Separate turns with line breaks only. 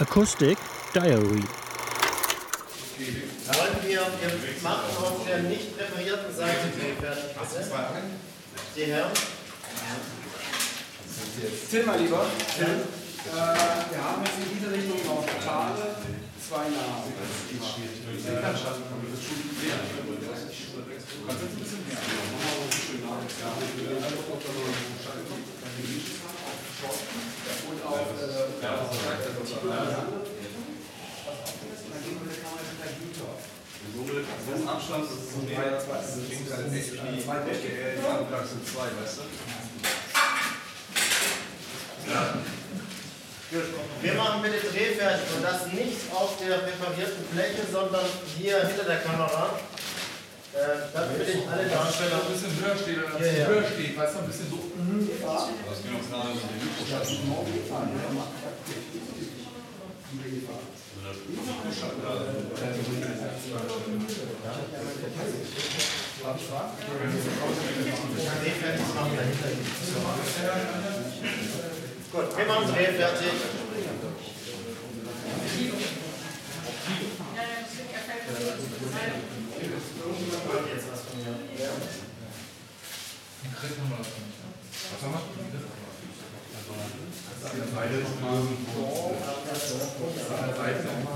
Acoustic Diary.
Wollen wir, wir machen auf der nicht präparierten Seite fertig, bitte? Die Herren?
Tim, mein Lieber. Tim. Äh, wir haben jetzt in dieser Richtung noch Tale, zwei Namen. Und auch
So ein Abstand, das ist so näher, das klingt halt echt wie die Antrags sind zwei, weißt du?
Wir machen bitte drehfertig und das nicht auf der präparierten Fläche, sondern hier hinter der Kamera. Äh, das bitte ich alle Darsteller.
ein bisschen höher steht, oder
Ja, ja.
höher steht, weißt du, ein bisschen so.
Das können wir uns gerade mit dem Mikro
Drehfertig machen wir dahinter. Gut, wir machen drehfertig. Jetzt was von mir.
Was haben wir? Beide Seite nochmal.